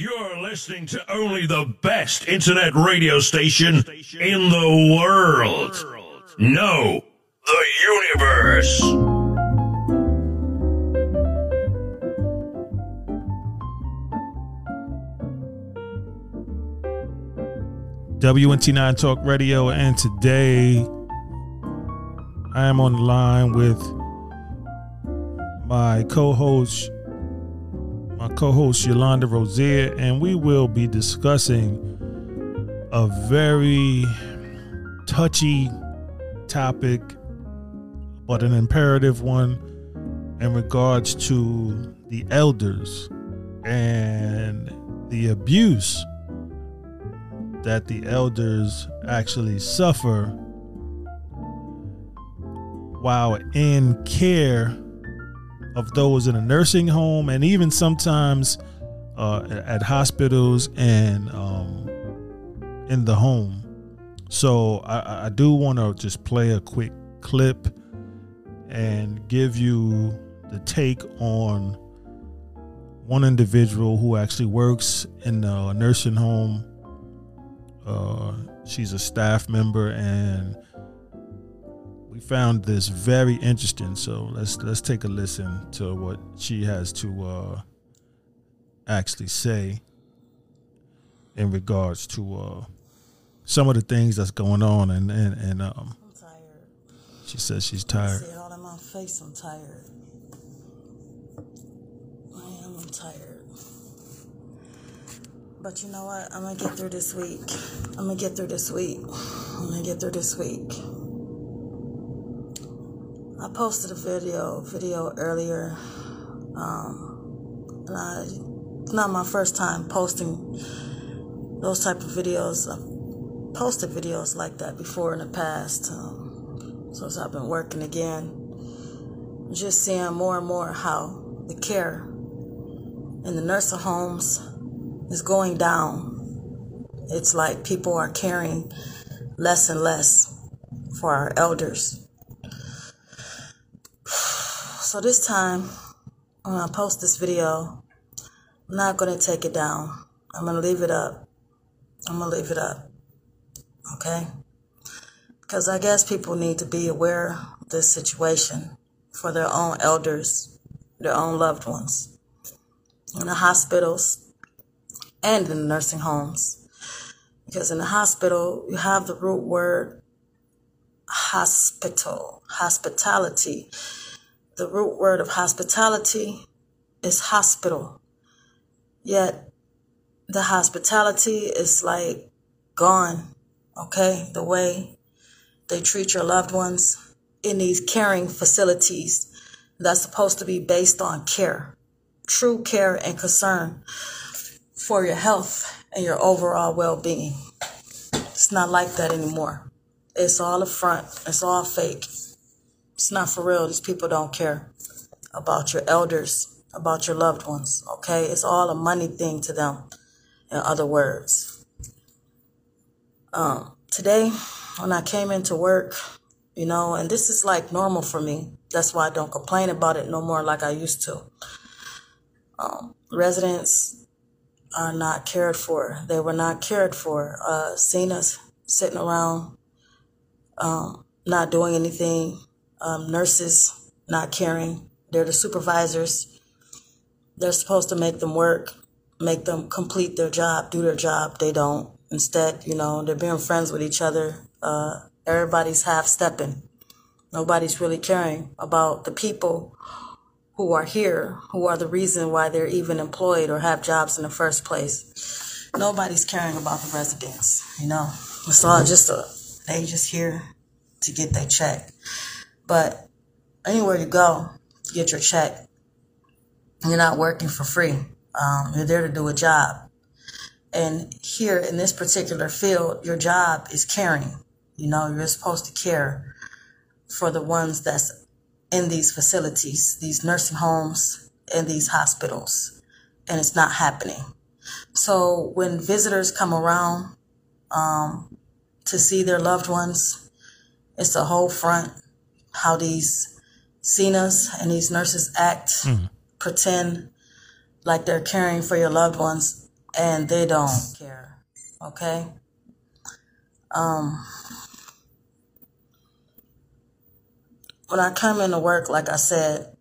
You're listening to only the best internet radio station in the world. No, the universe. WNT9 Talk Radio, and today I am on the line with my co-host, my co-host Yolanda Rozier, and we will be discussing a very touchy topic, but an imperative one in regards to the elders and the abuse that the elders actually suffer while in care of those in a nursing home and even sometimes uh, at hospitals and um, in the home. So I, I do want to just play a quick clip and give you the take on one individual who actually works in a nursing home uh, she's a staff member, and we found this very interesting. So let's let's take a listen to what she has to uh, actually say in regards to uh, some of the things that's going on, and and, and um, I'm tired. she says she's tired. I say it all in my face. I'm tired. I am. I'm tired. But you know what? I'm gonna get through this week. I'm gonna get through this week. I'm gonna get through this week. I posted a video video earlier, um, and I it's not my first time posting those type of videos. I've posted videos like that before in the past. Um, since I've been working again, just seeing more and more how the care in the nursing homes is going down. It's like people are caring less and less for our elders. So this time, when I post this video, I'm not going to take it down. I'm going to leave it up. I'm going to leave it up. Okay? Because I guess people need to be aware of this situation for their own elders, their own loved ones. In the hospitals and in the nursing homes. Because in the hospital, you have the root word hospital, hospitality. The root word of hospitality is hospital. Yet the hospitality is like gone, okay? The way they treat your loved ones in these caring facilities that's supposed to be based on care, true care and concern for your health and your overall well being. It's not like that anymore. It's all a front, it's all fake. It's not for real. These people don't care about your elders, about your loved ones, okay? It's all a money thing to them, in other words. Um, today, when I came into work, you know, and this is like normal for me. That's why I don't complain about it no more like I used to. Um, residents are not cared for. They were not cared for. Uh, seen us sitting around, um, not doing anything. Um, nurses not caring. They're the supervisors. They're supposed to make them work, make them complete their job, do their job. They don't. Instead, you know, they're being friends with each other. Uh, everybody's half stepping. Nobody's really caring about the people who are here, who are the reason why they're even employed or have jobs in the first place. Nobody's caring about the residents, you know. It's all just a they just here to get their check. But anywhere you go, get your check. You're not working for free. Um, you're there to do a job. And here in this particular field, your job is caring. You know, you're supposed to care for the ones that's in these facilities, these nursing homes, and these hospitals. And it's not happening. So when visitors come around um, to see their loved ones, it's a whole front how these CNAs and these nurses act, pretend like they're caring for your loved ones, and they don't care. Okay? Um, when I come into work, like I said,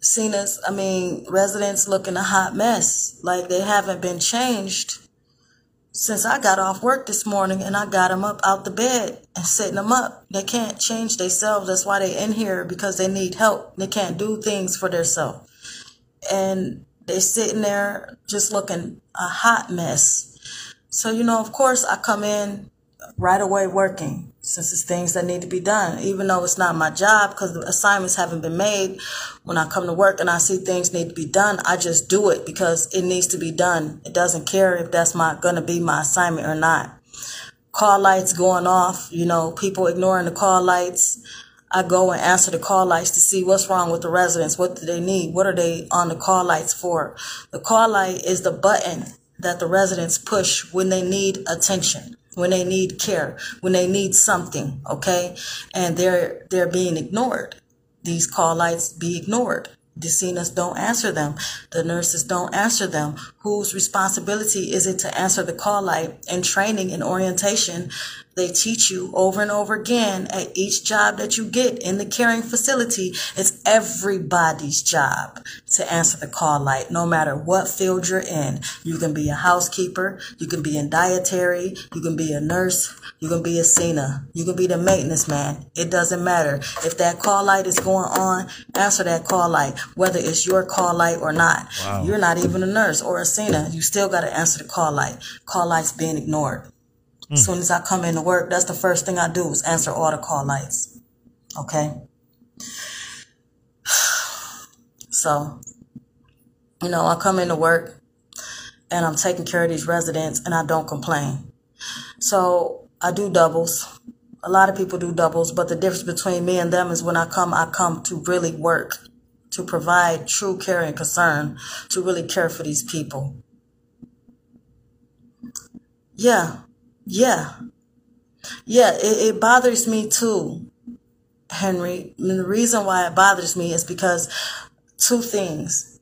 seen us, I mean, residents looking a hot mess. Like they haven't been changed since I got off work this morning and I got them up out the bed and setting them up. They can't change themselves. That's why they in here because they need help. They can't do things for themselves. And they sitting there just looking a hot mess. So, you know, of course I come in right away working since it's things that need to be done, even though it's not my job because the assignments haven't been made. When I come to work and I see things need to be done, I just do it because it needs to be done. It doesn't care if that's my to be my assignment or not. Call lights going off, you know, people ignoring the call lights. I go and answer the call lights to see what's wrong with the residents. What do they need? What are they on the call lights for? The call light is the button that the residents push when they need attention when they need care, when they need something, okay? And they're they're being ignored. These call lights be ignored. The CNAs don't answer them. The nurses don't answer them. Whose responsibility is it to answer the call light? In training and orientation, they teach you over and over again at each job that you get in the caring facility. It's everybody's job to answer the call light, no matter what field you're in. You can be a housekeeper. You can be in dietary. You can be a nurse. You can be a Cena. You can be the maintenance man. It doesn't matter. If that call light is going on, answer that call light, whether it's your call light or not. Wow. You're not even a nurse or a Cena. You still got to answer the call light. Call light's being ignored. Mm. As soon as I come into work, that's the first thing I do is answer all the call lights. Okay. So, you know, I come into work and I'm taking care of these residents and I don't complain. So I do doubles. A lot of people do doubles, but the difference between me and them is when I come, I come to really work, to provide true care and concern, to really care for these people. Yeah, yeah. Yeah, it, it bothers me too, Henry. And the reason why it bothers me is because two things.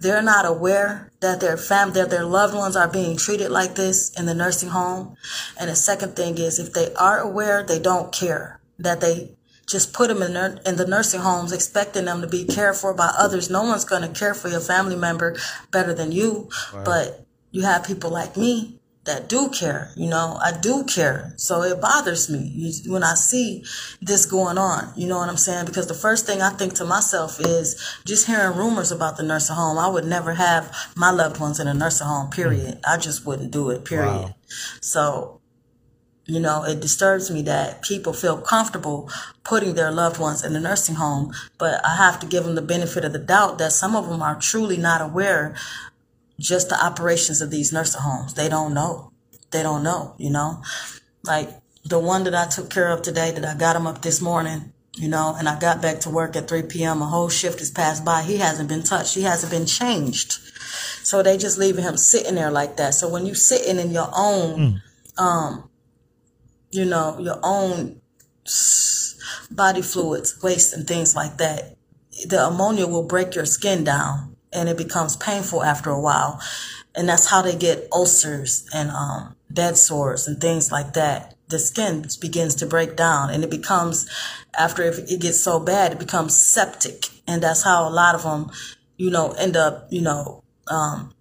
They're not aware that their fam that their loved ones are being treated like this in the nursing home. And the second thing is if they are aware, they don't care. That they just put them in, in the nursing homes expecting them to be cared for by others. No one's going to care for your family member better than you. But you have people like me that do care. You know, I do care. So it bothers me when I see this going on. You know what I'm saying? Because the first thing I think to myself is just hearing rumors about the nursing home. I would never have my loved ones in a nursing home, period. I just wouldn't do it, period. Wow. So, you know, it disturbs me that people feel comfortable putting their loved ones in a nursing home, but I have to give them the benefit of the doubt that some of them are truly not aware just the operations of these nursing homes. They don't know. They don't know, you know? Like the one that I took care of today that I got him up this morning, you know, and I got back to work at 3 p.m. A whole shift has passed by. He hasn't been touched. He hasn't been changed. So they just leaving him sitting there like that. So when you sitting in your own, mm. um, you know, your own body fluids, waste and things like that, the ammonia will break your skin down and it becomes painful after a while. And that's how they get ulcers and um, bed sores and things like that. The skin begins to break down and it becomes, after it gets so bad, it becomes septic. And that's how a lot of them, you know, end up, you know, um,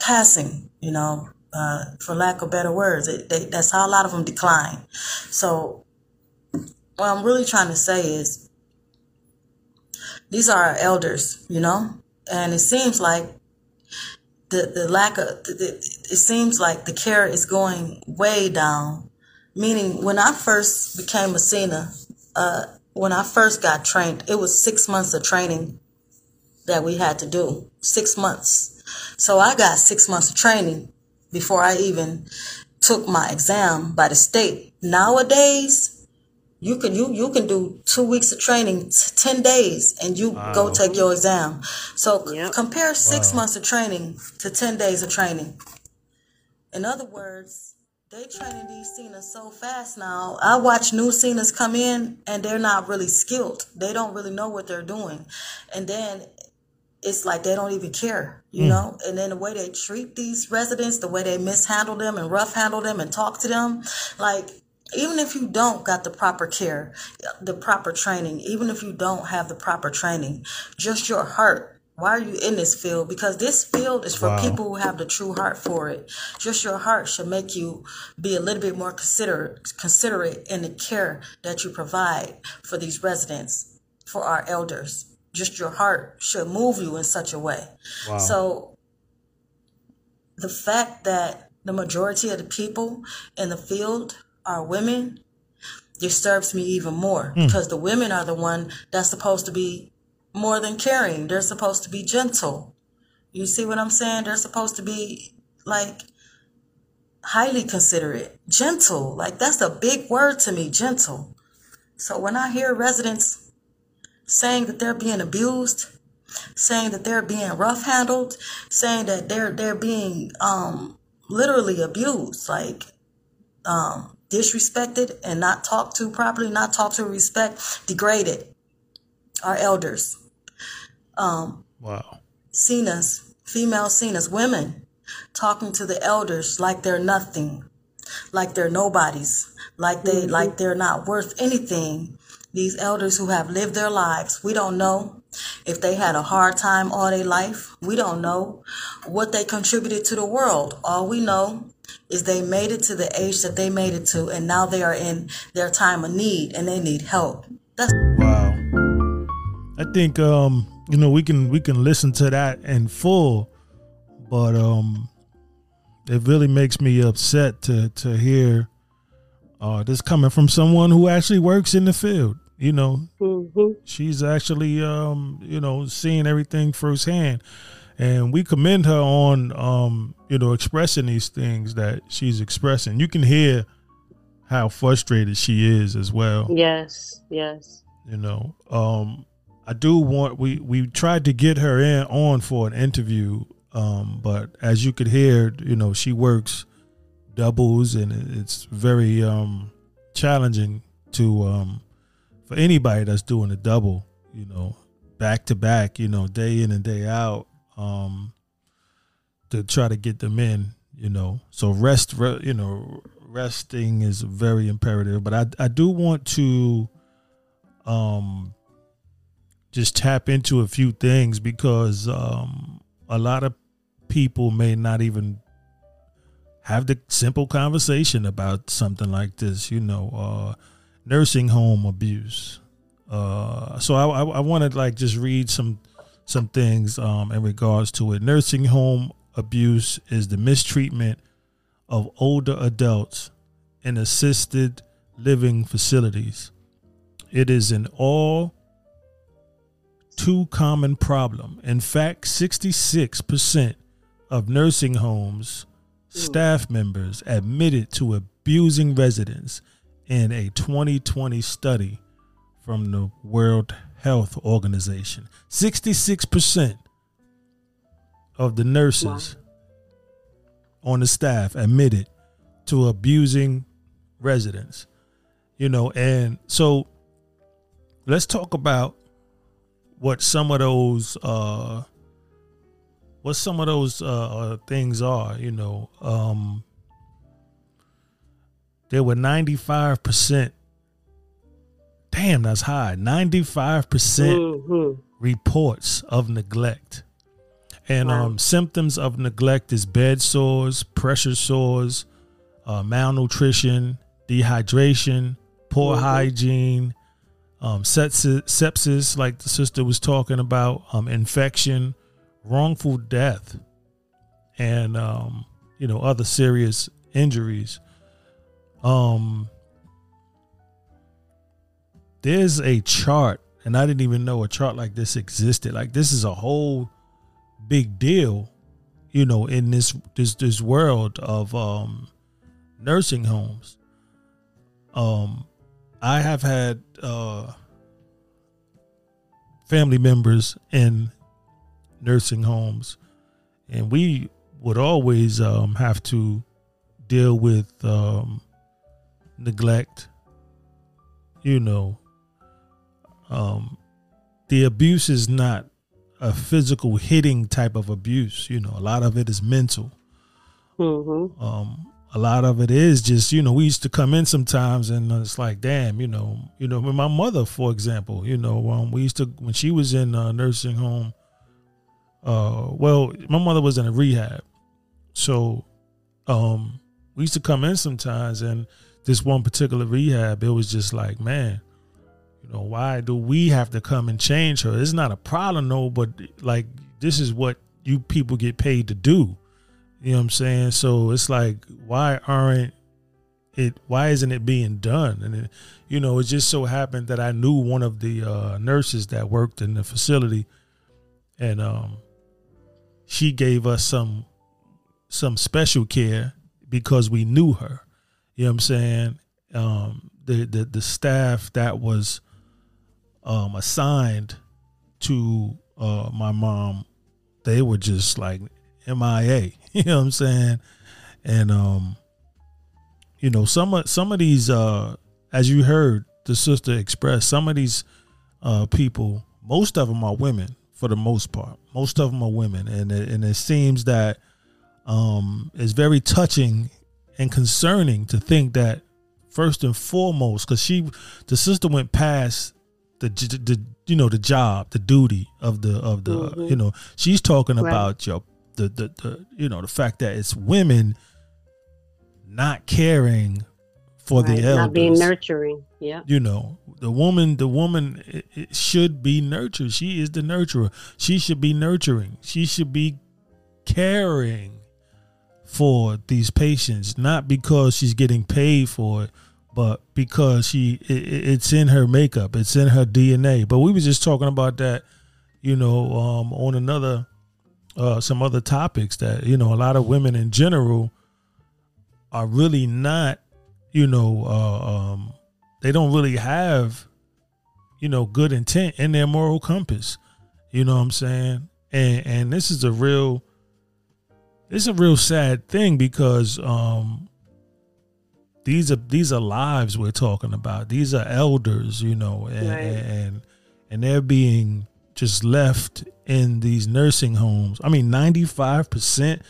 passing, you know, uh, for lack of better words. It, they, that's how a lot of them decline. So what I'm really trying to say is these are our elders, you know, and it seems like the the lack of the, it seems like the care is going way down. Meaning, when I first became a CNA, uh, when I first got trained, it was six months of training that we had to do. Six months. So I got six months of training before I even took my exam by the state. Nowadays, you can you you can do two weeks of training, t- ten days, and you wow. go take your exam. So yep. compare six wow. months of training to ten days of training. In other words, they training these CNAs so fast now. I watch new CNAs come in and they're not really skilled. They don't really know what they're doing. And then it's like they don't even care, you mm. know? And then the way they treat these residents, the way they mishandle them and rough handle them and talk to them, like, even if you don't got the proper care, the proper training, even if you don't have the proper training, just your heart. Why are you in this field? Because this field is for wow. people who have the true heart for it. Just your heart should make you be a little bit more considerate, considerate in the care that you provide for these residents, for our elders just your heart should move you in such a way. Wow. So the fact that the majority of the people in the field are women disturbs me even more mm. because the women are the one that's supposed to be more than caring. They're supposed to be gentle. You see what I'm saying? They're supposed to be like highly considerate, gentle. Like that's a big word to me, gentle. So when I hear residents saying that they're being abused, saying that they're being rough handled, saying that they're they're being um, literally abused, like um, disrespected and not talked to properly, not talked to respect, degraded. Our elders. Um, wow. us, female us, women talking to the elders like they're nothing, like they're nobodies, like they mm-hmm. like they're not worth anything, these elders who have lived their lives. We don't know if they had a hard time all their life. We don't know what they contributed to the world. All we know is they made it to the age that they made it to, and now they are in their time of need and they need help. That's wow. I think um, you know we can we can listen to that in full, but um, it really makes me upset to to hear uh, this coming from someone who actually works in the field. You know, mm-hmm. she's actually, um, you know, seeing everything firsthand, and we commend her on, um, you know, expressing these things that she's expressing. You can hear how frustrated she is as well. Yes, yes. You know, um, I do want we we tried to get her in on for an interview, um, but as you could hear, you know, she works doubles, and it's very um, challenging to um, for anybody that's doing a double. You know, back to back. You know, day in and day out. Um, to try to get them in. You know, so rest. You know, resting is very imperative. But I I do want to um just tap into a few things because um a lot of people may not even have the simple conversation about something like this, you know, uh, nursing home abuse. Uh, so I, I, I want to like just read some some things um, in regards to it. Nursing home abuse is the mistreatment of older adults in assisted living facilities. It is an all too common problem. In fact, 66% of nursing homes staff members admitted to abusing residents in a 2020 study from the World Health Organization. 66% of the nurses on the staff admitted to abusing residents. You know, and so let's talk about what some of those uh what some of those uh, uh, things are. You know, um, there were ninety five percent. Damn, that's high. Ninety five percent mm-hmm. reports of neglect, and wow. um, symptoms of neglect is bed sores, pressure sores, uh, malnutrition, dehydration, poor mm-hmm. hygiene. Um, sepsis, sepsis, like the sister was talking about, um, infection, wrongful death and um, you know other serious injuries. Um, there's a chart, and I didn't even know a chart like this existed. Like this is a whole big deal, you know, in this this this world of um, nursing homes. Um, I have had uh, family members in nursing homes, and we would always um, have to deal with um, neglect. You know, um, the abuse is not a physical hitting type of abuse. You know, a lot of it is mental. Mm-hmm. Um, a lot of it is just you know we used to come in sometimes and it's like damn you know you know my mother for example you know um, we used to when she was in a nursing home uh well my mother was in a rehab so um we used to come in sometimes and this one particular rehab it was just like man you know why do we have to come and change her it's not a problem though but like this is what you people get paid to do you know what I'm saying? So it's like, why aren't it? Why isn't it being done? And it, you know, it just so happened that I knew one of the uh, nurses that worked in the facility, and um, she gave us some some special care because we knew her. You know what I'm saying? Um, the the the staff that was um, assigned to uh, my mom, they were just like MIA. You know what I'm saying? And um, you know, some of some of these uh as you heard the sister express, some of these uh people, most of them are women for the most part. Most of them are women and it, and it seems that um it's very touching and concerning to think that first and foremost cuz she the sister went past the, the you know the job the duty of the of the mm-hmm. you know she's talking right. about your the, the the you know the fact that it's women not caring for right, the elders, not being nurturing. Yeah, you know the woman, the woman it, it should be nurtured. She is the nurturer. She should be nurturing. She should be caring for these patients, not because she's getting paid for it, but because she it, it's in her makeup, it's in her DNA. But we were just talking about that, you know, um, on another uh, some other topics that you know a lot of women in general are really not you know uh, um, they don't really have you know good intent in their moral compass you know what i'm saying and and this is a real it's a real sad thing because um these are these are lives we're talking about these are elders you know and right. and, and they're being just left in these nursing homes. I mean, 95%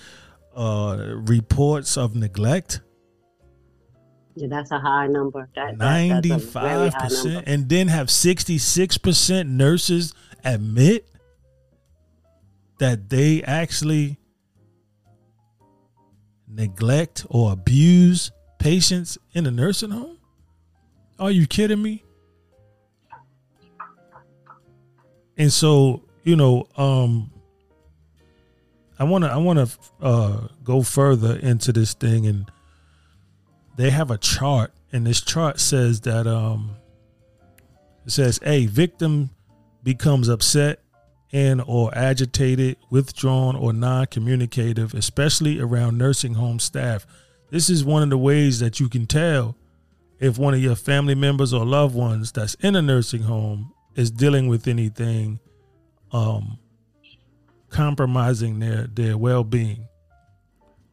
uh, reports of neglect. Yeah, that's a high number. That, 95%. Number. And then have 66% nurses admit that they actually neglect or abuse patients in a nursing home? Are you kidding me? and so you know um i want to i want to uh go further into this thing and they have a chart and this chart says that um it says a victim becomes upset and or agitated withdrawn or non-communicative especially around nursing home staff this is one of the ways that you can tell if one of your family members or loved ones that's in a nursing home is dealing with anything um, compromising their their well-being.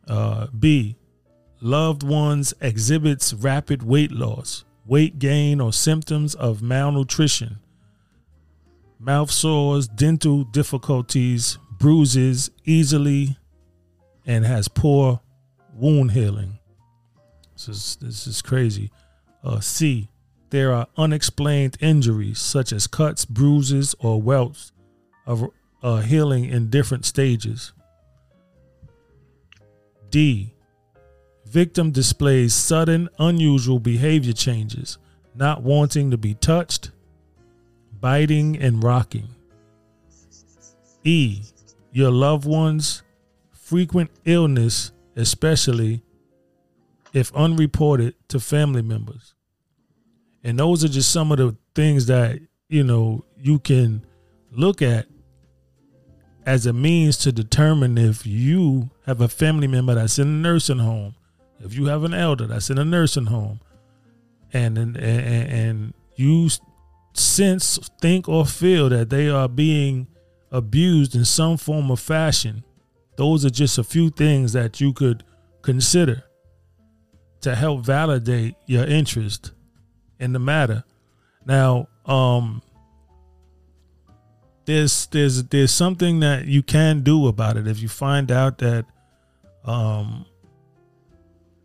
Uh, B, loved ones exhibits rapid weight loss, weight gain, or symptoms of malnutrition, mouth sores, dental difficulties, bruises easily, and has poor wound healing. This is this is crazy. Uh, C, there are unexplained injuries such as cuts, bruises, or welts of uh, healing in different stages. D. Victim displays sudden, unusual behavior changes, not wanting to be touched, biting, and rocking. E. Your loved one's frequent illness, especially if unreported to family members. And those are just some of the things that, you know, you can look at as a means to determine if you have a family member that's in a nursing home, if you have an elder that's in a nursing home, and and and, and you sense, think, or feel that they are being abused in some form or fashion, those are just a few things that you could consider to help validate your interest in the matter. Now, um, there's there's there's something that you can do about it if you find out that um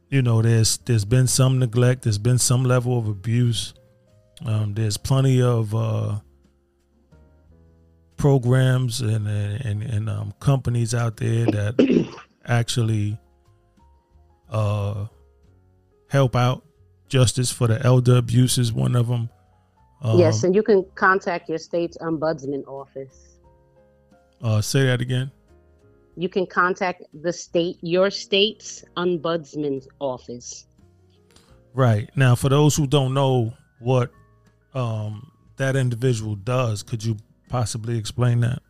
you know there's there's been some neglect there's been some level of abuse um there's plenty of uh programs and and and um, companies out there that actually uh help out justice for the elder abuse is one of them um, yes, and you can contact your state's ombudsman office. Uh, say that again. You can contact the state, your state's ombudsman's office. Right now, for those who don't know what um, that individual does, could you possibly explain that?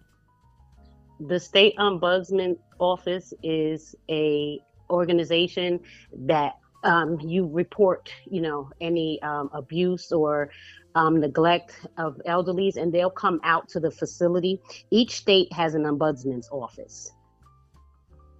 The state ombudsman office is a organization that um, you report, you know, any um, abuse or um, neglect of elderlies, and they'll come out to the facility. Each state has an ombudsman's office,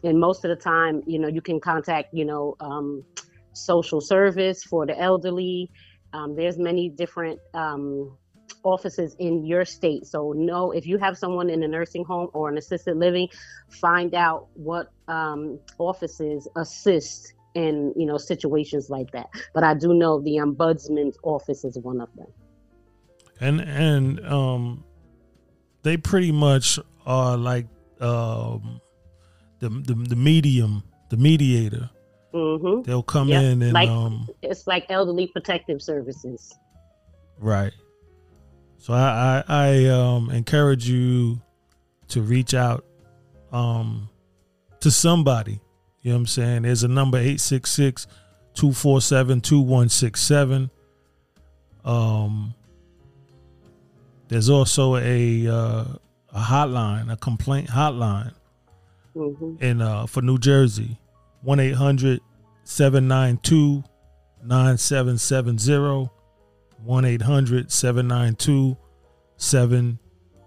and most of the time, you know, you can contact, you know, um, social service for the elderly. Um, there's many different um, offices in your state. So know if you have someone in a nursing home or an assisted living, find out what um, offices assist in you know situations like that. But I do know the ombudsman's office is one of them and and um they pretty much are like um the the, the medium the mediator mm-hmm. they'll come yep. in and like, um it's like elderly protective services right so i i, I um encourage you to reach out um to somebody. You know what i'm saying? There's a number 866 247 2167 um there's also a uh, a hotline, a complaint hotline, mm-hmm. in uh, for New Jersey, one 792 9770 one 792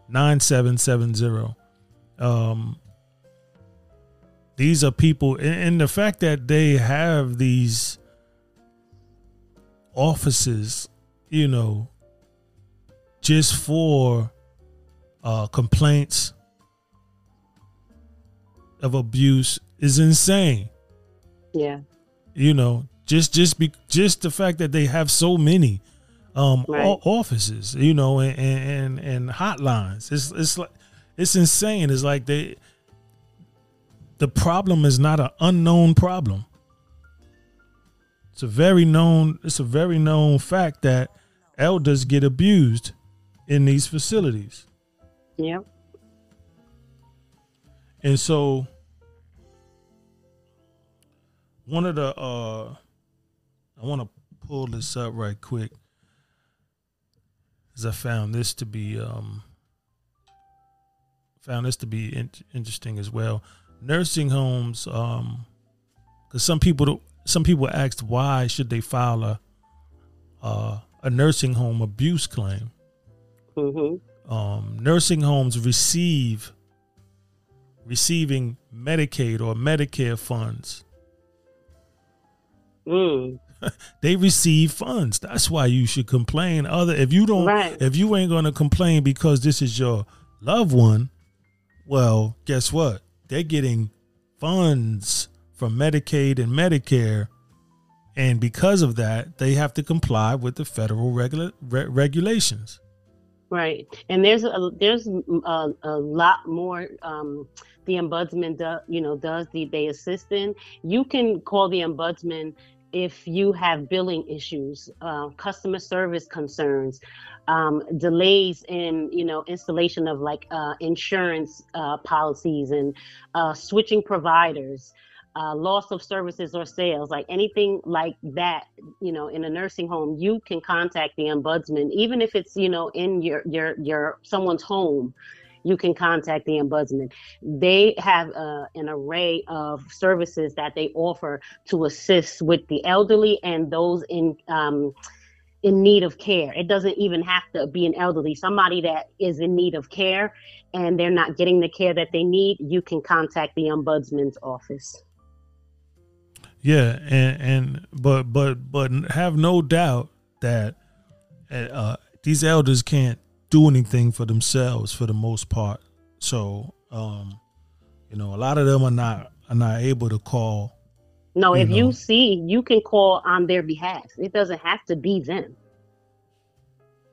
9770 um these are people and the fact that they have these offices you know just for uh, complaints of abuse is insane. Yeah. You know, just just be just the fact that they have so many um right. offices, you know, and, and and hotlines. It's it's like it's insane. It's like they the problem is not an unknown problem. It's a very known it's a very known fact that elders get abused in these facilities. Yep. And so one of the uh I want to pull this up right quick as I found this to be um found this to be in- interesting as well. Nursing homes um cuz some people some people asked why should they file a uh, a nursing home abuse claim. Mm-hmm. Um, nursing homes receive receiving Medicaid or Medicare funds. Mm. they receive funds. That's why you should complain. Other if you don't, right. if you ain't gonna complain because this is your loved one, well, guess what? They're getting funds from Medicaid and Medicare, and because of that, they have to comply with the federal regula- re- regulations. Right, and there's a there's a, a lot more. Um, the ombudsman, do, you know, does the they assist in. You can call the ombudsman if you have billing issues, uh, customer service concerns, um, delays in you know installation of like uh, insurance uh, policies and uh, switching providers uh, loss of services or sales, like anything like that, you know, in a nursing home, you can contact the ombudsman, even if it's, you know, in your your your someone's home. You can contact the ombudsman. They have uh, an array of services that they offer to assist with the elderly and those in um, in need of care. It doesn't even have to be an elderly, somebody that is in need of care and they're not getting the care that they need. You can contact the ombudsman's office. Yeah, and and but but but have no doubt that uh, these elders can't do anything for themselves for the most part. So, um, you know, a lot of them are not are not able to call. No, you if know. you see, you can call on their behalf. It doesn't have to be them.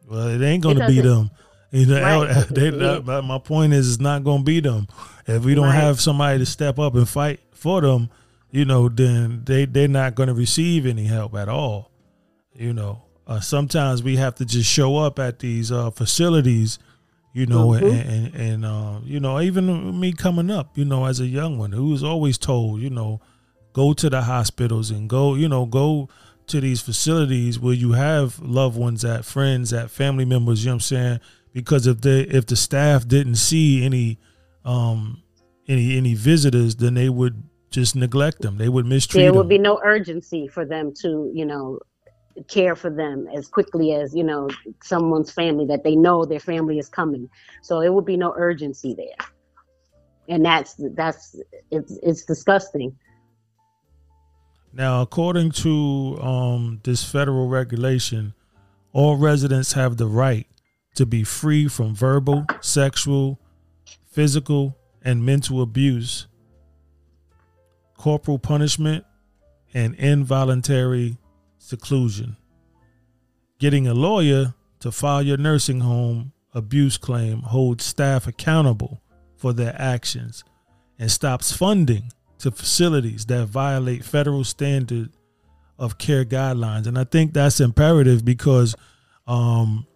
Well, it ain't going to be them. You know, right. they, they, my point is, it's not going to be them. If we don't right. have somebody to step up and fight for them, you know, then they they're not going to receive any help at all. You know, uh, sometimes we have to just show up at these uh, facilities, you know, mm-hmm. and and, and uh, you know, even me coming up, you know, as a young one who was always told, you know, go to the hospitals and go, you know, go to these facilities where you have loved ones at friends at family members you know what i'm saying because if they if the staff didn't see any um any any visitors then they would just neglect them they would mistreat there would them. be no urgency for them to you know care for them as quickly as you know someone's family that they know their family is coming. So it would be no urgency there. And that's that's it's it's disgusting. Now according to um this federal regulation all residents have the right to be free from verbal sexual physical and mental abuse corporal punishment and involuntary seclusion. Getting a lawyer to file your nursing home abuse claim holds staff accountable for their actions and stops funding to facilities that violate federal standard of care guidelines. And I think that's imperative because um,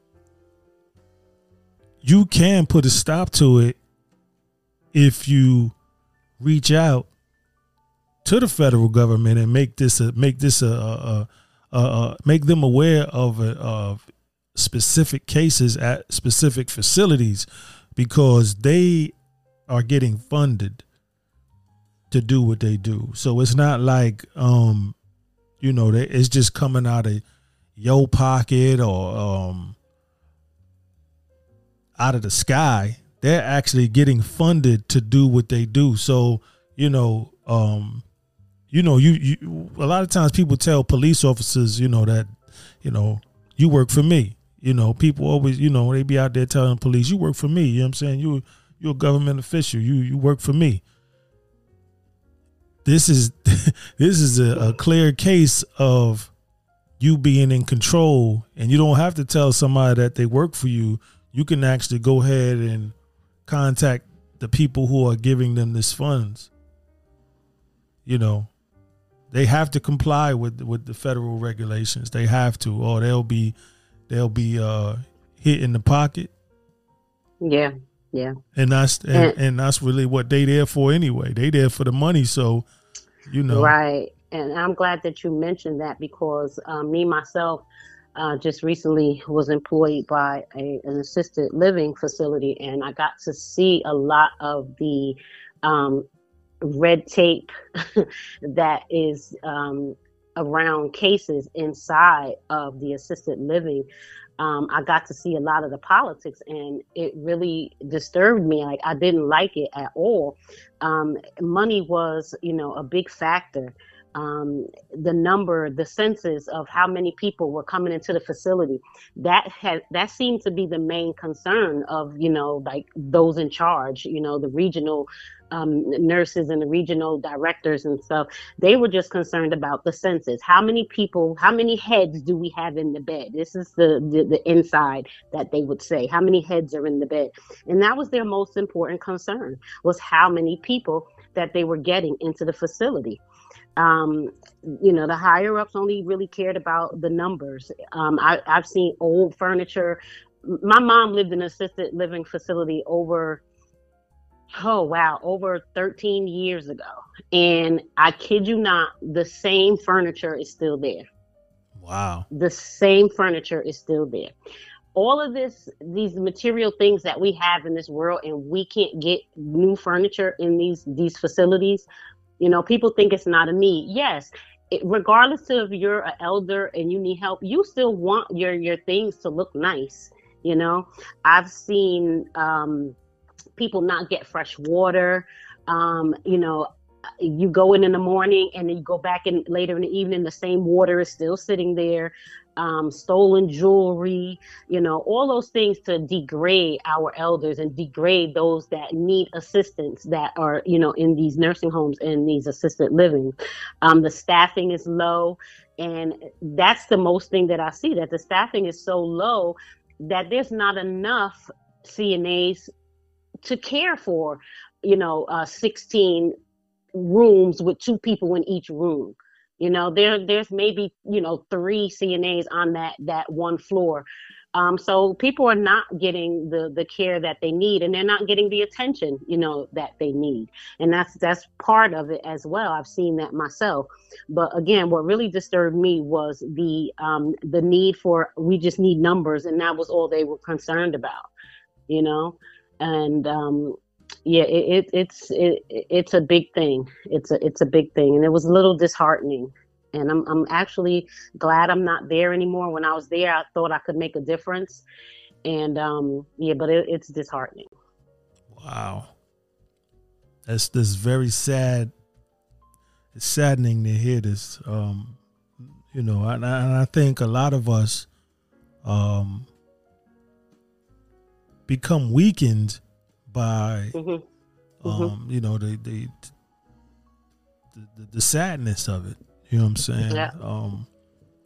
you can put a stop to it if you reach out to the federal government and make this a make this a, a, uh, uh, make them aware of uh, of specific cases at specific facilities because they are getting funded to do what they do. So it's not like um, you know, it's just coming out of your pocket or um, out of the sky. They're actually getting funded to do what they do. So you know, um, you know, you, you a lot of times people tell police officers, you know, that, you know, you work for me. You know, people always, you know, they be out there telling police, you work for me. You know what I'm saying? You you're a government official. You you work for me. This is this is a, a clear case of you being in control and you don't have to tell somebody that they work for you. You can actually go ahead and contact the people who are giving them this funds. You know, they have to comply with with the federal regulations. They have to, or they'll be they'll be uh, hit in the pocket. Yeah, yeah. And that's and, and, and that's really what they there for anyway. They there for the money, so you know. Right, and I'm glad that you mentioned that because um, me myself. Uh, just recently was employed by a, an assisted living facility, and I got to see a lot of the um, red tape that is um, around cases inside of the assisted living. Um, I got to see a lot of the politics, and it really disturbed me. Like I didn't like it at all. Um, money was, you know, a big factor um, the number, the census of how many people were coming into the facility. That had that seemed to be the main concern of you know like those in charge. You know the regional um, nurses and the regional directors and stuff. They were just concerned about the census. How many people? How many heads do we have in the bed? This is the the, the inside that they would say. How many heads are in the bed? And that was their most important concern was how many people that they were getting into the facility um, you know, the higher ups only really cared about the numbers. Um, I, I've seen old furniture. My mom lived in an assisted living facility over, oh wow, over 13 years ago. And I kid you not, the same furniture is still there. Wow. The same furniture is still there. All of this, these material things that we have in this world, and we can't get new furniture in these these facilities you know, people think it's not a need. Yes, it, regardless of you're an elder and you need help, you still want your your things to look nice. You know, I've seen um, people not get fresh water. Um, you know, you go in in the morning and then you go back in later in the evening the same water is still sitting there um, stolen jewelry you know all those things to degrade our elders and degrade those that need assistance that are you know in these nursing homes and these assisted living. Um, the staffing is low and that's the most thing that i see that the staffing is so low that there's not enough cnas to care for you know uh, 16 rooms with two people in each room. You know, there there's maybe you know three CNAs on that that one floor. Um, so people are not getting the the care that they need, and they're not getting the attention you know that they need, and that's that's part of it as well. I've seen that myself. But again, what really disturbed me was the um, the need for we just need numbers, and that was all they were concerned about. You know, and um, yeah, it, it it's it, it's a big thing. It's a it's a big thing, and it was a little disheartening. And I'm I'm actually glad I'm not there anymore. When I was there, I thought I could make a difference, and um, yeah, but it, it's disheartening. Wow, that's that's very sad. It's saddening to hear this. Um, you know, and I, and I think a lot of us um, become weakened by mm-hmm. Um, mm-hmm. you know the, the the, the sadness of it. You know what I'm saying? Yeah. Um,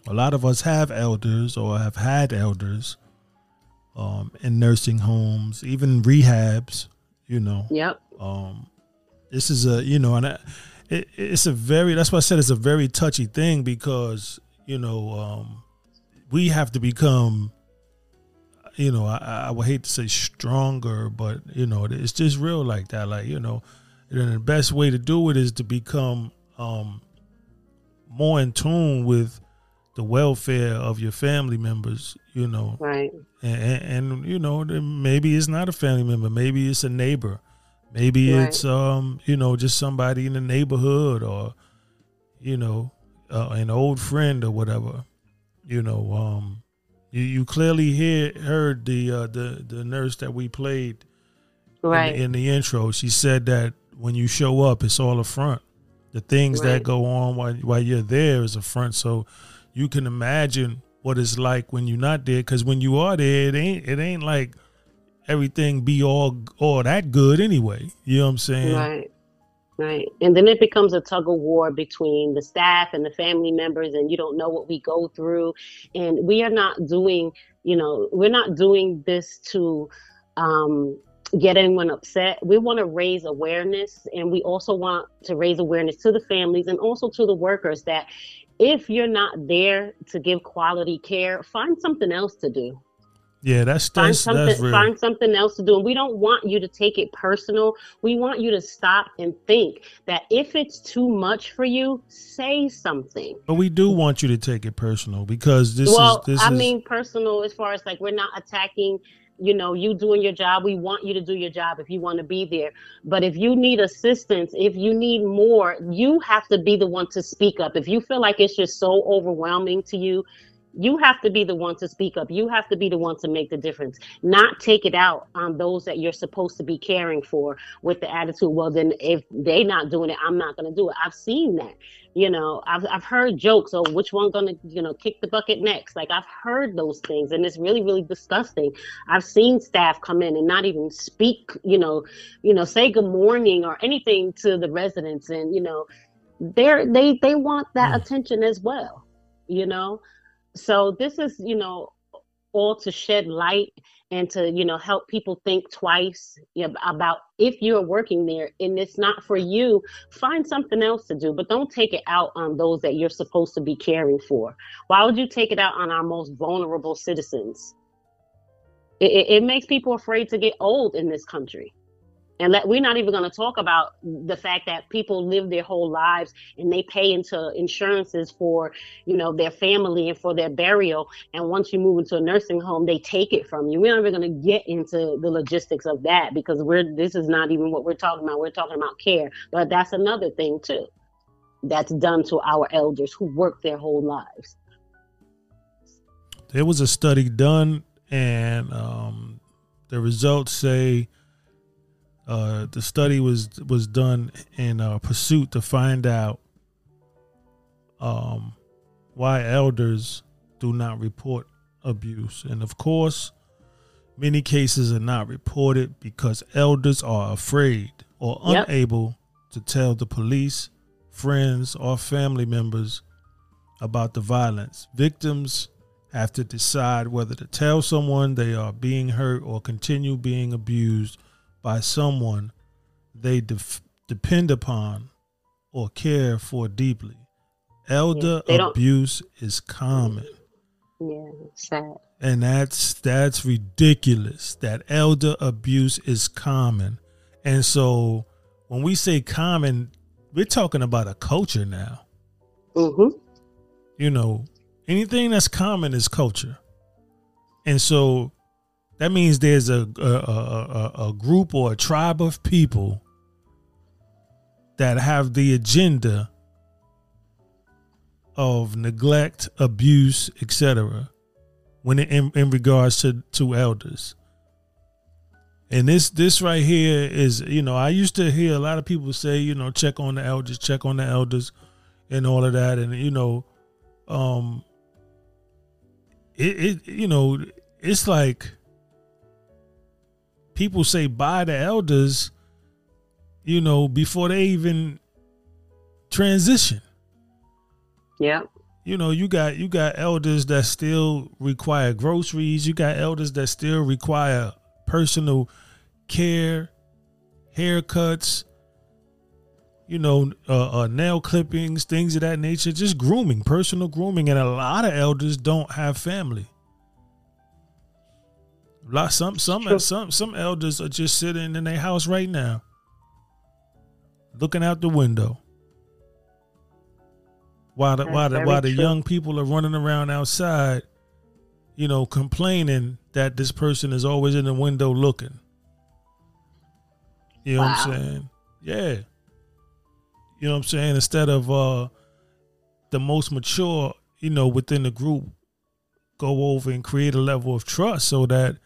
a lot of us have elders or have had elders um, in nursing homes, even rehabs. You know. Yep. Um, this is a you know, and I, it, it's a very that's why I said it's a very touchy thing because you know um, we have to become you know, I, I would hate to say stronger, but you know, it's just real like that. Like you know, and the best way to do it is to become um, more in tune with the welfare of your family members. You know, right? And, and, and you know, maybe it's not a family member, maybe it's a neighbor, maybe right. it's um, you know, just somebody in the neighborhood or you know, uh, an old friend or whatever. You know, um, you you clearly hear heard the uh, the the nurse that we played right in, in, the intro. She said that when you show up, it's all a front. The things right. that go on while while you're there is a front. So you can imagine what it's like when you're not there. Because when you are there, it ain't it ain't like everything be all all that good anyway. You know what I'm saying? Right. Right. And then it becomes a tug of war between the staff and the family members, and you don't know what we go through. And we are not doing, you know, we're not doing this to um, get anyone upset. We want to raise awareness, and we also want to raise awareness to the families and also to the workers that if you're not there to give quality care, find something else to do. Yeah, that's find that's, something that's find something else to do. And we don't want you to take it personal. We want you to stop and think that if it's too much for you, say something. But we do want you to take it personal because this well, is this I is, mean personal as far as like we're not attacking you know you doing your job we want you to do your job if you want to be there but if you need assistance if you need more you have to be the one to speak up if you feel like it's just so overwhelming to you you have to be the one to speak up. You have to be the one to make the difference. Not take it out on those that you're supposed to be caring for with the attitude well then if they not doing it i'm not going to do it. I've seen that you know. I've, I've heard jokes oh which one gonna you know kick the bucket next? Like i've heard those things and it's really really disgusting. I've seen staff come in and not even speak you know you know say good morning or anything to the residents and you know they're they they want that mm. attention as well you know so this is you know all to shed light and to you know help people think twice about if you're working there and it's not for you find something else to do. But don't take it out on those that you're supposed to be caring for. Why would you take it out on our most vulnerable citizens? It, it, it makes people afraid to get old in this country and that we're not even going to talk about the fact that people live their whole lives and they pay into insurances for you know their family and for their burial. And once you move into a nursing home they take it from you. We're not even going to get into the logistics of that because we're this is not even what we're talking about. We're talking about care. But that's another thing too that's done to our elders who work their whole lives. There was a study done and um, the results say uh, the study was was done in a pursuit to find out um, why elders do not report abuse, and of course, many cases are not reported because elders are afraid or Yep. unable to tell the police, friends, or family members about the violence. Victims have to decide whether to tell someone they are being hurt or continue being abused by someone they def- depend upon or care for deeply. Elder don't- abuse is common Yeah, sad. and that's that's ridiculous that elder abuse is common and so when we say common we're talking about a culture now Mm-hmm. you know anything that's common is culture and so that means there's a a, a, a, group or a tribe of people that have the agenda of neglect abuse etc when it, in, in regards to to elders. And this this right here is you know i used to hear a lot of people say you know check on the elders check on the elders and all of that. And you know um it, it you know it's like people say bye the elders you know before they even transition. Yeah. you know you got you got elders that still require groceries. You got elders that still require personal care haircuts you know uh, uh, nail clippings things of that nature. Just grooming personal grooming. And a lot of elders don't have family lot some some True. some some elders are just sitting in their house right now looking out the window while the That's while the, while the true. young people are running around outside, you know, complaining that this person is always in the window looking. You know what I'm saying? Yeah. You know what I'm saying? Instead of uh the most mature, you know, within the group go over and create a level of trust so that,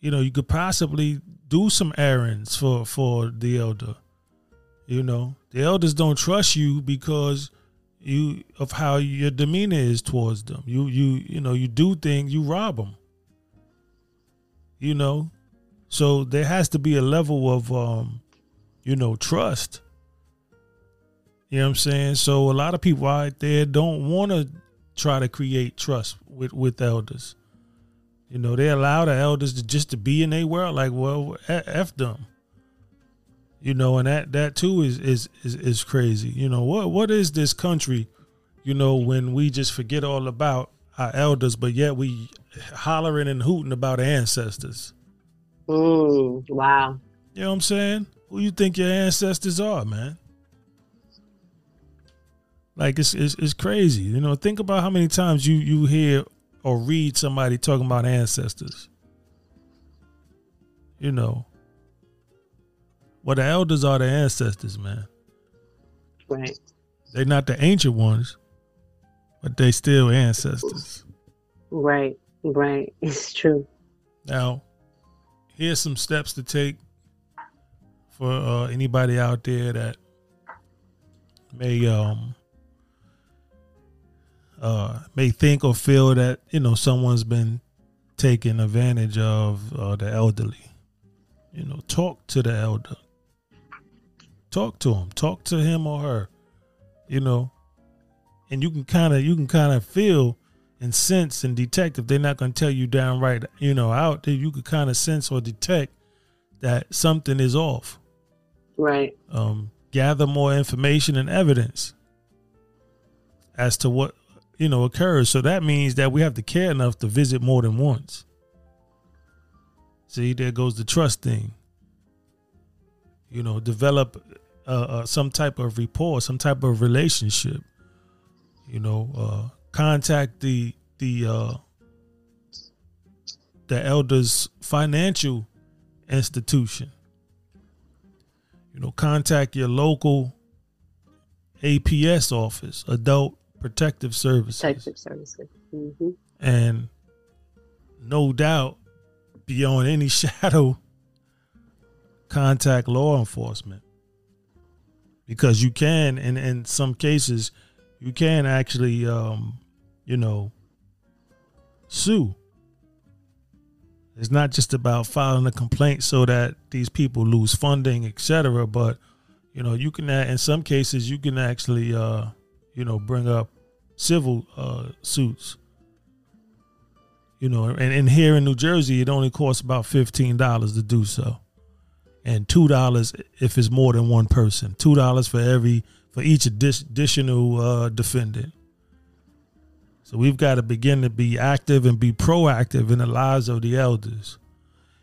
you know, you could possibly do some errands for for the elder. You know, the elders don't trust you because you of how your demeanor is towards them. You you you know you do things you rob them. You know, so there has to be a level of um, you know, trust. You know what I'm saying? So a lot of people out there don't want to try to create trust with with elders. You know, they allow the elders to just to be in their world. Like, well, f them. You know, and that that too is is is, is crazy. You know what what is this country? You know, when we just forget all about our elders, but yet we hollering and hooting about ancestors. Mm, wow. You know what I'm saying? Who you think your ancestors are, man? Like it's it's, it's crazy. You know, think about how many times you you hear or read somebody talking about ancestors. You know. Well, the elders are the ancestors, man. Right. They're not the ancient ones, but they still ancestors. Right. Right. It's true. Now, here's some steps to take for uh, anybody out there that may um uh may think or feel that you know someone's been taking advantage of uh, the elderly. You know, talk to the elder. Talk to him. Talk to him or her. You know, and you can kind of you can kind of feel and sense and detect if they're not going to tell you downright, you know, out there, you could kind of sense or detect that something is off. Right. Um, gather more information and evidence as to what you know occurs. So that means that we have to care enough to visit more than once. See, there goes the trust thing. You know, develop uh, uh, some type of rapport, some type of relationship. You know, uh, contact the the uh, the elders' financial institution. You know, contact your local APS office, Adult Protective Services, of services. hmm and no doubt, beyond any shadow contact law enforcement. Because you can and in some cases you can actually um, you know sue. It's not just about filing a complaint so that these people lose funding etc but you know you can in some cases you can actually uh, you know bring up civil uh, suits you know and, and here in new jersey it only costs about $15 to do so and two dollars if it's more than one person. Two dollars for every for each additional uh, defendant. So we've got to begin to be active and be proactive in the lives of the elders.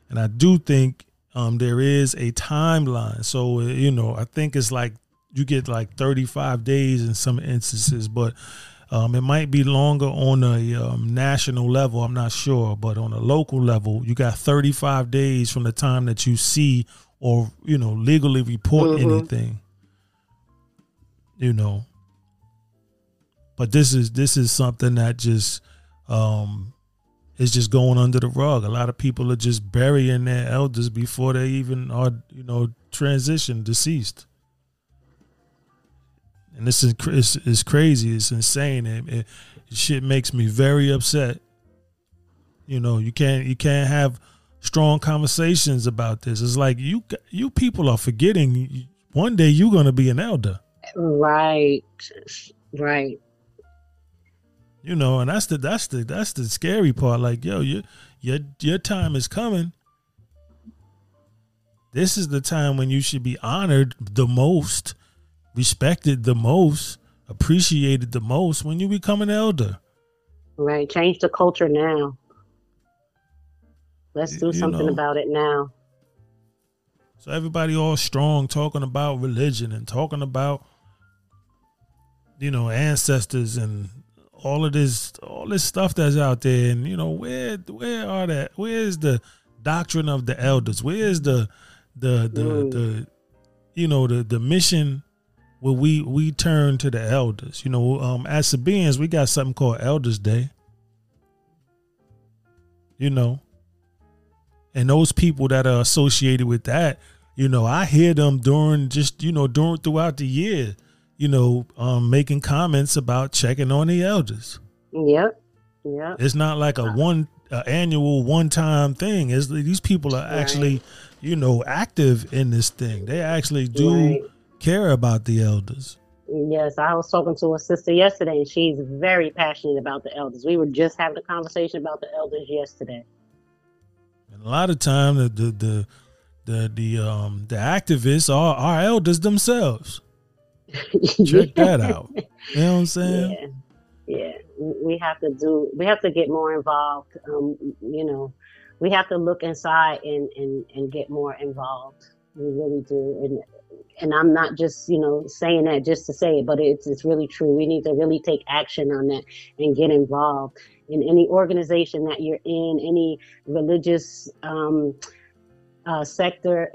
And I do think um, there is a timeline. So you know, I think it's like you get like 35 days in some instances, but um, it might be longer on a um, national level. I'm not sure, but on a local level, you got 35 days from the time that you see or you know legally report mm-hmm. anything you know but this is this is something that just um is just going under the rug a lot of people are just burying their elders before they even are you know transition deceased and this is it's, it's crazy it's insane it, it, it shit makes me very upset you know you can't you can't have strong conversations about this. It's like you you people are forgetting one day you're going to be an elder. Right. Right. You know, and that's the that's the that's the scary part like yo, your your your time is coming. This is the time when you should be honored the most, respected the most, appreciated the most when you become an elder. Right. Change the culture now. Let's do something know. about it now. So everybody all strong talking about religion and talking about you know ancestors and all of this all this stuff that's out there and you know where where are that where's the doctrine of the elders where's the the the mm. the you know the the mission where we we turn to the elders. You know um as Sabians we got something called elders day. You know? And those people that are associated with that you know i hear them during just you know during throughout the year you know um making comments about checking on the elders. Yep yep. It's not like a one uh, annual one time thing. Is these people are actually right. you know active in this thing. They actually do right. Care about the elders Yes, I was talking to a sister yesterday, and she's very passionate about the elders. We were just having a conversation about the elders yesterday. And a lot of time the the the the, the um the activists are our elders themselves. Check that out. You know what I'm saying? Yeah. yeah. We have to do we have to get more involved. Um, you know, we have to look inside and, and, and get more involved. We really do. And and I'm not just, you know, saying that just to say it, but it's it's really true. We need to really take action on that and get involved in any organization that you're in, any religious um, uh, sector,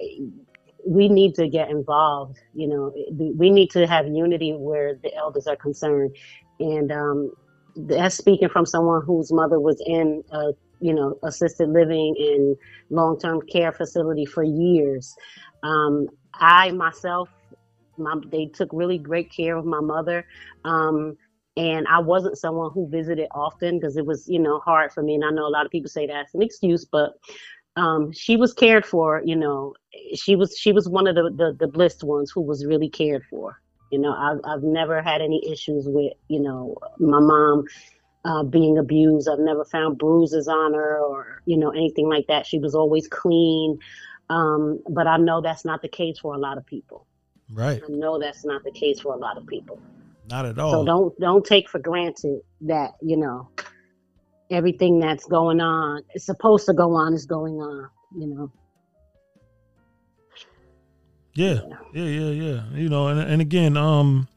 we need to get involved. You know, we need to have unity where the elders are concerned. And um, that's speaking from someone whose mother was in a, you know, assisted living and long-term care facility for years. Um, I myself, my, they took really great care of my mother. Um, and I wasn't someone who visited often because it was, you know, hard for me. And I know a lot of people say that's an excuse, but um, she was cared for. You know, she was she was one of the, the the blessed ones who was really cared for. You know, I've I've never had any issues with you know my mom uh, being abused. I've never found bruises on her or you know anything like that. She was always clean. Um, but I know that's not the case for a lot of people. Right. I know that's not the case for a lot of people. Not at all. So don't don't take for granted that you know everything that's going on is supposed to go on is going on. You know. Yeah, yeah, yeah, yeah. You know, and and again, um,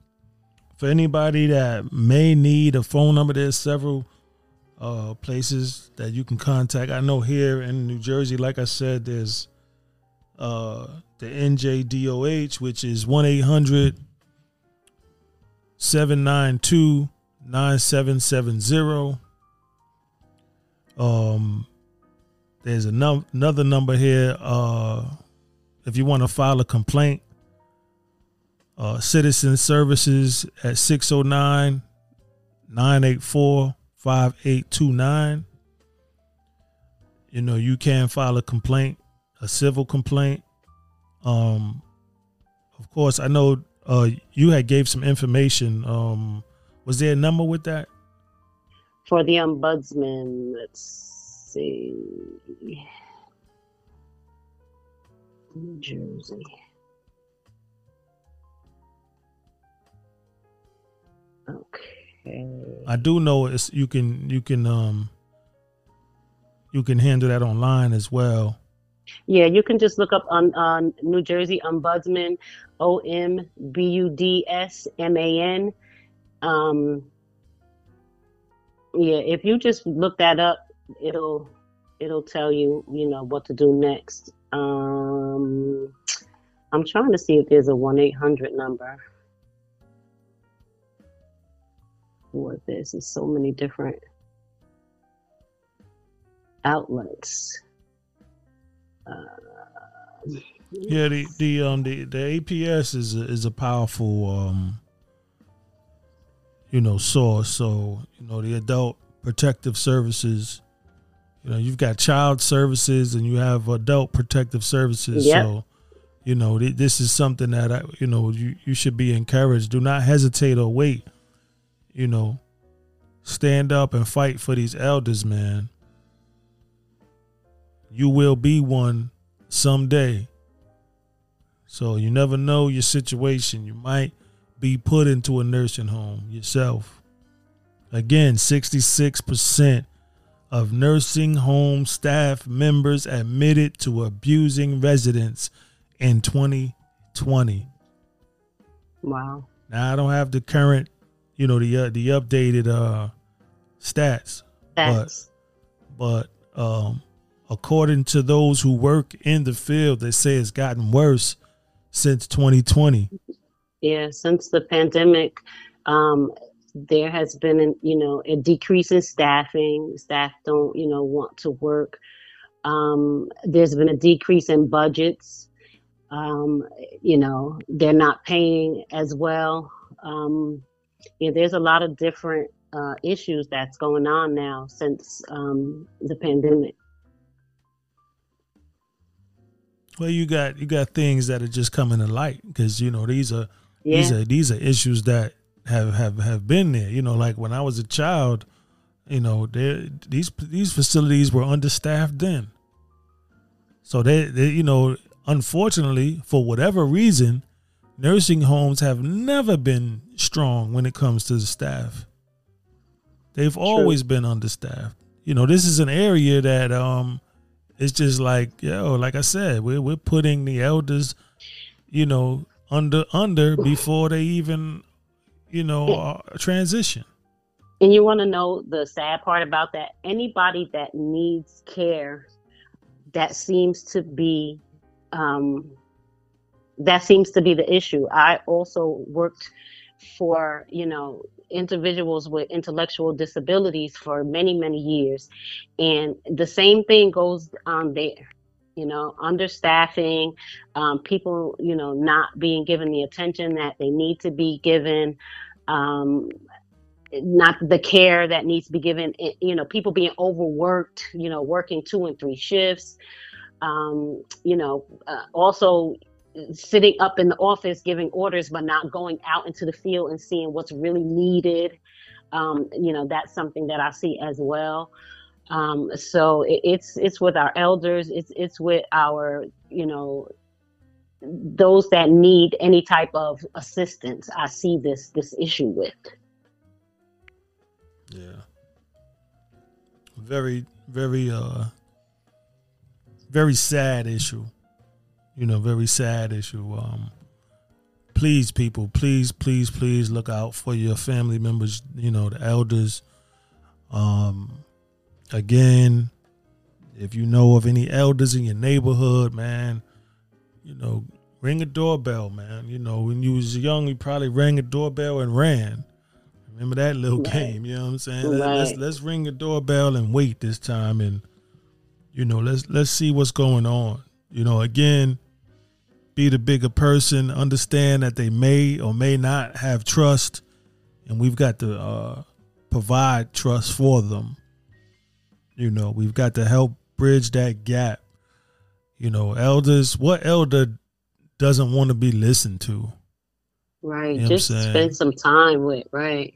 for anybody that may need a phone number, there's several uh places that you can contact. I know here in New Jersey, like I said, there's uh the NJDOH, which is one eight hundred 792 9770. Um, there's num- another number here. Uh, if you want to file a complaint, uh, Citizen Services at 609 984 5829. You know, you can file a complaint, a civil complaint. Um, of course, I know uh, you had gave some information. Um, was there a number with that? For the ombudsman, let's see. New Jersey. Okay. I do know it's you can you can um you can handle that online as well. Yeah, you can just look up on New Jersey Ombudsman, O M B U D S M A N. Um, yeah, if you just look that up, it'll it'll tell you you know what to do next. Um, I'm trying to see if there's a one eight hundred number for this. There's so many different outlets. Yeah, the the um the, the APS is a, is a powerful um you know source. So you know the adult protective services. You know you've got child services and you have adult protective services. Yep. So you know th- this is something that I, you know you you should be encouraged. Do not hesitate or wait. You know, stand up and fight for these elders, man. You will be one someday. So you never know your situation. You might be put into a nursing home yourself. Again, 66% of nursing home staff members admitted to abusing residents in 2020. wow. Now I don't have the current, you know, the uh, the updated uh stats, but but um according to those who work in the field, they say it's gotten worse since 2020. Yeah, since the pandemic, um, there has been, an, you know, a decrease in staffing. Staff don't, you know, want to work. Um, there's been a decrease in budgets. Um, you know, they're not paying as well. Um, yeah, there's a lot of different uh, issues that's going on now since um, the pandemic. Well, you got you got things that are just coming to light because you know these are Yeah, these are these are issues that have have have been there. You know, like when I was a child, you know, these these facilities were understaffed then. So they, they you know, unfortunately, for whatever reason, nursing homes have never been strong when it comes to the staff. They've always been understaffed. You know, this is an area that um it's just like, yo, like I said, we're we're putting the elders, you know, under under before they even, you know, uh, transition. And you want to know the sad part about that? Anybody that needs care, that seems to be, um, that seems to be the issue. I also worked for, you know, individuals with intellectual disabilities for many, many years. And the same thing goes on there. You know, understaffing, um, people, you know, not being given the attention that they need to be given. Um, not the care that needs to be given eh, you know people being overworked you know working two and three shifts um, you know uh, also sitting up in the office giving orders but not going out into the field and seeing what's really needed um, you know that's something that i see as well um, so it, it's it's with our elders it's it's with our you know those that need any type of assistance i see this this issue with Yeah. Very, very, uh, very sad issue. You know, very sad issue. Um, please, people, please, please, please look out for your family members. You know, the elders. Um, again, if you know of any elders in your neighborhood, man, you know, ring a doorbell, man. You know, when you was young, you probably rang a doorbell and ran. Remember that little Right. game? You know what I'm saying? Let- Let's let's ring a doorbell and wait this time, and you know, let's let's see what's going on. You know, again, be the bigger person, understand that they may or may not have trust, and we've got to uh, provide trust for them. You know, we've got to help bridge that gap. You know, elders, what elder doesn't want to be listened to? Right. You know just spend some time with, right.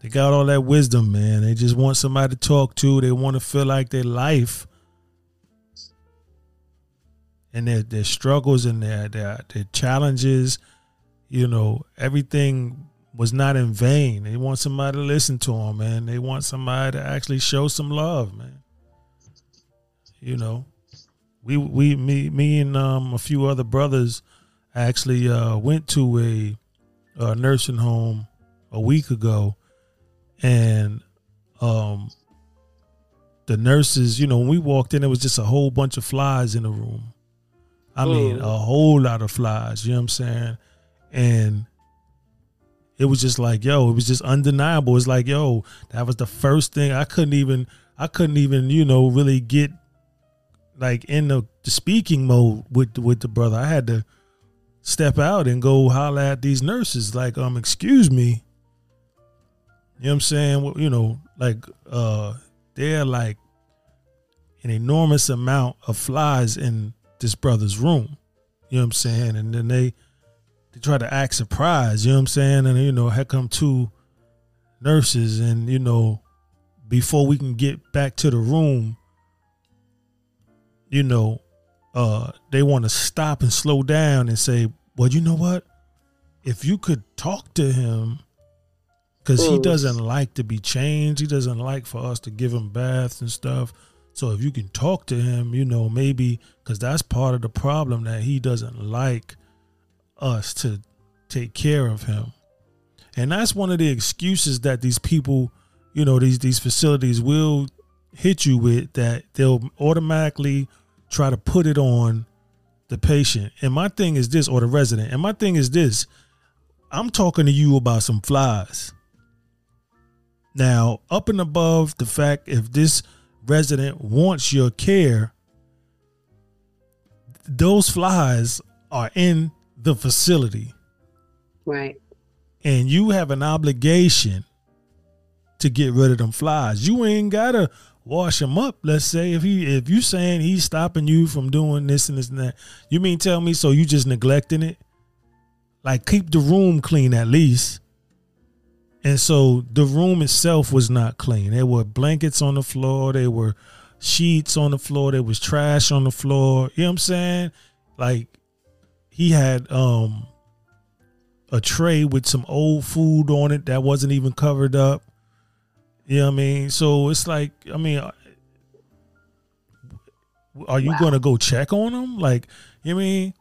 They got all that wisdom, man. They just want somebody to talk to. They want to feel like their life and their their struggles and their their, their challenges, you know, everything was not in vain. They want somebody to listen to them, man. They want somebody to actually show some love, man. You know, we we me me and um, a few other brothers actually uh, went to a, a nursing home a week ago, and um, the nurses, you know, when we walked in, it was just a whole bunch of flies in the room. I mean, mm. a whole lot of flies. You know what I'm saying? And it was just like, yo, it was just undeniable. It's like, yo, that was the first thing I couldn't even, I couldn't even, you know, really get like in the, the speaking mode with with the brother. I had to step out and go holler at these nurses, like, um, excuse me. You know what I'm saying? Well, you know, like, uh, they're like an enormous amount of flies in this brother's room. You know what I'm saying? And then they they try to act surprised, you know what I'm saying? And you know, had come two nurses and you know, before we can get back to the room, you know, uh they want to stop and slow down and say, Well, you know what? If you could talk to him because he doesn't like to be changed. He doesn't like for us to give him baths and stuff. So if you can talk to him, you know, maybe because that's part of the problem that he doesn't like us to take care of him. And that's one of the excuses that these people, you know, these these facilities will hit you with that they'll automatically try to put it on the patient. And my thing is this or the resident. And my thing is this. I'm talking to you about some flies. Now, up and above the fact if this resident wants your care, those flies are in the facility. Right. And you have an obligation to get rid of them flies. You ain't gotta wash them up. Let's say if he if you saying he's stopping you from doing this and this and that, you mean tell me so you just neglecting it? Like keep the room clean at least. And so the room itself was not clean. There were blankets on the floor, there were sheets on the floor, there was trash on the floor. You know what I'm saying? Like he had um a tray with some old food on it that wasn't even covered up. You know what I mean? So it's like, I mean, uh, are you wow. going to go check on them? Like, you know I mean?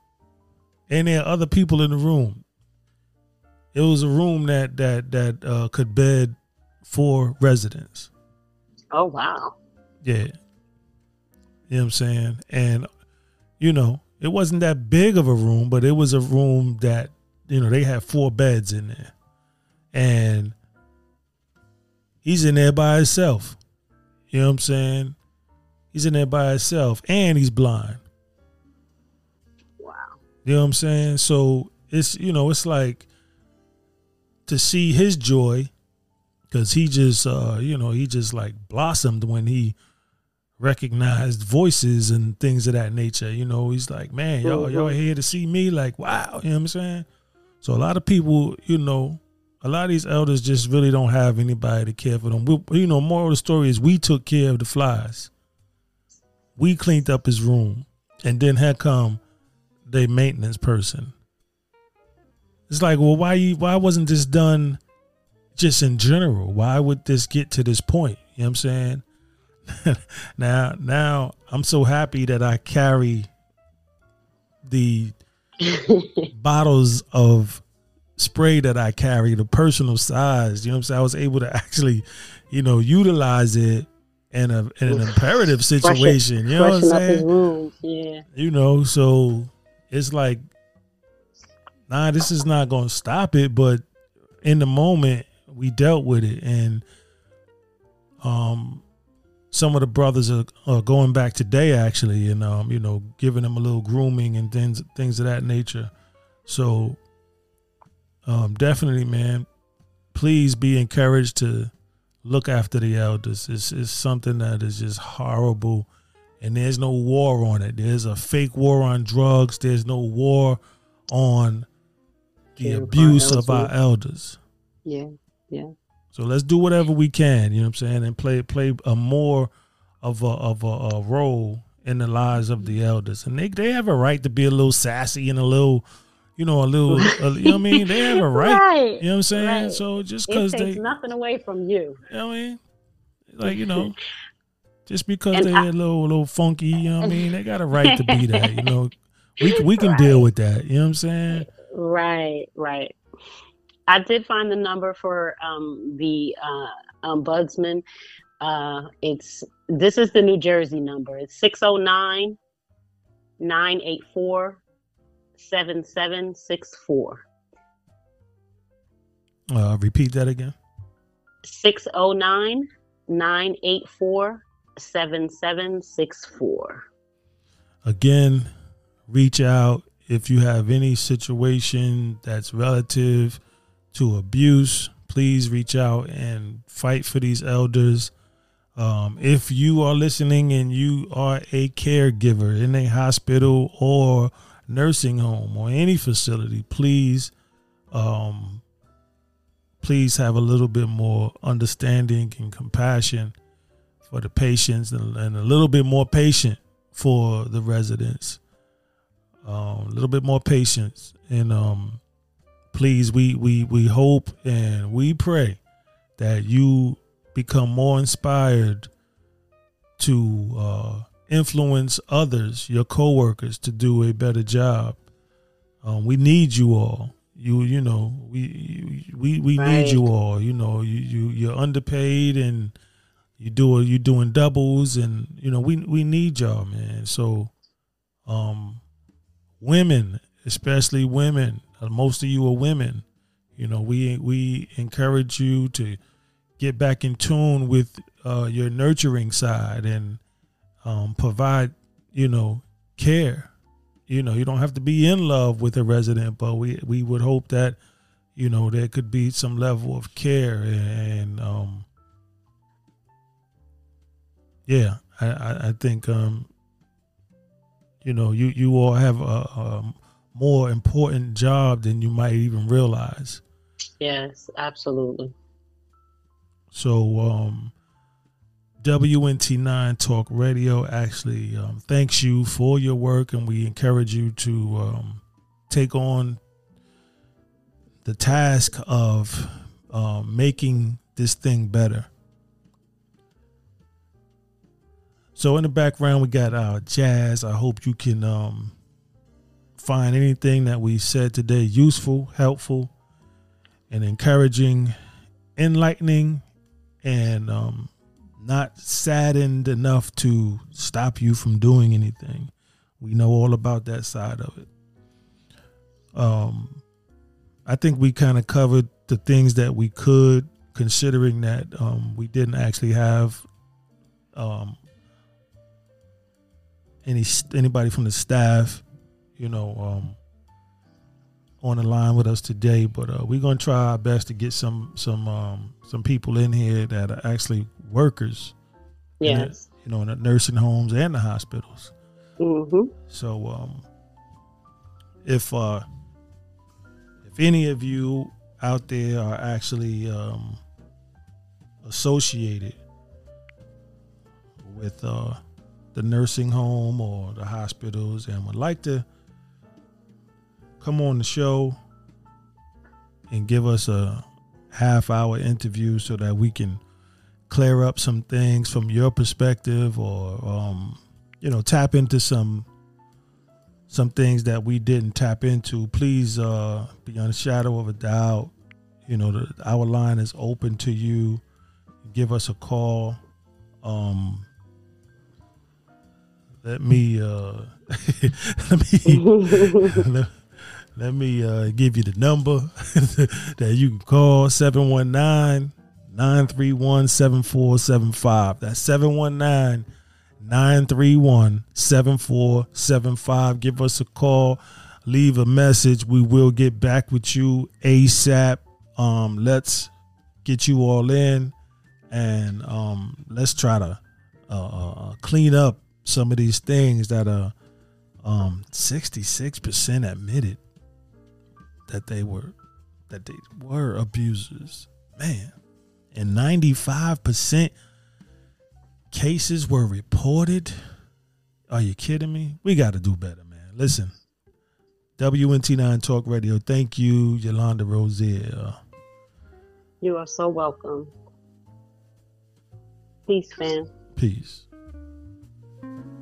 And there are other people in the room. It was a room that that that uh, could bed four residents. Oh wow! Yeah, you know what I'm saying, and you know it wasn't that big of a room, but it was a room that you know they had four beds in there, and he's in there by himself. You know what I'm saying? He's in there by himself, and he's blind. Wow. You know what I'm saying? So it's you know it's like to see his joy because he just uh you know he just like blossomed when he recognized voices and things of that nature you know? He's like man y'all y'all here to see me? Like wow you know what i'm saying? So a lot of people you know a lot of these elders just really don't have anybody to care for them. We, you know moral of the story is we took care of the flies. We cleaned up his room and then had come the maintenance person it's like, well, why you why wasn't this done just in general? Why would this get to this point? You know what I'm saying? now now I'm so happy that I carry the bottles of spray that I carry, the personal size. You know what I'm saying? I was able to actually, you know, utilize it in a in an imperative situation. you know what I'm saying? Yeah. You know, so it's like nah, this is not going to stop it. But in the moment, we dealt with it, and um, some of the brothers are, are going back today actually, and um, you know, giving them a little grooming and things things of that nature. So, um, definitely, man, please be encouraged to look after the elders. It's, it's something that is just horrible, and there's no war on it. There's a fake war on drugs. There's no war on the abuse of our elders. Yeah, yeah. So let's do whatever we can, you know what I'm saying, and play play a more of a of a, a role in the lives of the mm-hmm. elders. And they they have a right to be a little sassy and a little, you know, a little, a, you know what I mean? They have a right. Right. You know what I'm saying? right. So just because they, take nothing away from you. you know what I mean? Like, you know, just because And they're I- a little little funky, you know what I mean? They got a right to be that, you know. We we can deal with that, you know what I'm saying? Right, right. I did find the number for um, the uh, ombudsman. Uh, it's this is the New Jersey number. It's 609 984 7764. Uh, repeat that again. 609 984 7764. again reach out if you have any situation that's relative to abuse please reach out and fight for these elders um, if you are listening and you are a caregiver in a hospital or nursing home or any facility please um, please have a little bit more understanding and compassion for the patients and, and a little bit more patient for the residents. Um, a little bit more patience, and um, please, we we we hope and we pray that you become more inspired to uh, influence others, your coworkers, to do a better job. Um, we need you all. You you know we we we need you all. You know you you you're underpaid and you do you doing doubles and you know we we need y'all man so um women especially women uh, most of you are women. You know we we encourage you to get back in tune with uh your nurturing side and um provide you know care. You know you don't have to be in love with a resident but we we would hope that you know there could be some level of care and, um yeah I, I i think um you know you you all have a, a more important job than you might even realize Yes, absolutely. so um WNT9 Talk Radio actually um, thanks you for your work, and we encourage you to um, take on the task of um, making this thing better. So in the background, we got our jazz. I hope you can um, find anything that we said today useful, helpful, and encouraging, enlightening, and um, not saddened enough to stop you from doing anything. We know all about that side of it. Um, I think we kind of covered the things that we could, considering that um, we didn't actually have um, any anybody from the staff, you know, um, on the line with us today. But uh, we're gonna try our best to get some some um, some people in here that are actually workers, in the- Yes. you know, in the nursing homes and the hospitals. Mm-hmm. So um if uh if any of you out there are actually um associated with uh the nursing home or the hospitals and would like to come on the show and give us a half hour interview so that we can clear up some things from your perspective or um you know tap into some some things that we didn't tap into. Please uh beyond a shadow of a doubt. You know the, our line is open to you. Give us a call. Um let me uh let me let, let me uh give you the number that you can call 719 931 7475. That's 719 931 7475. Give us a call, leave a message. We will get back with you ASAP. Um, let's get you all in and um, let's try to uh, uh, uh clean up some of these things that are um, 66% admitted that they were that they were abusers. Man. And 95% cases were reported. Are you kidding me? We got to do better, man. Listen. WNT9 Talk Radio. Thank you, Yolanda Rozier. You are so welcome. Peace, fam. Peace thank you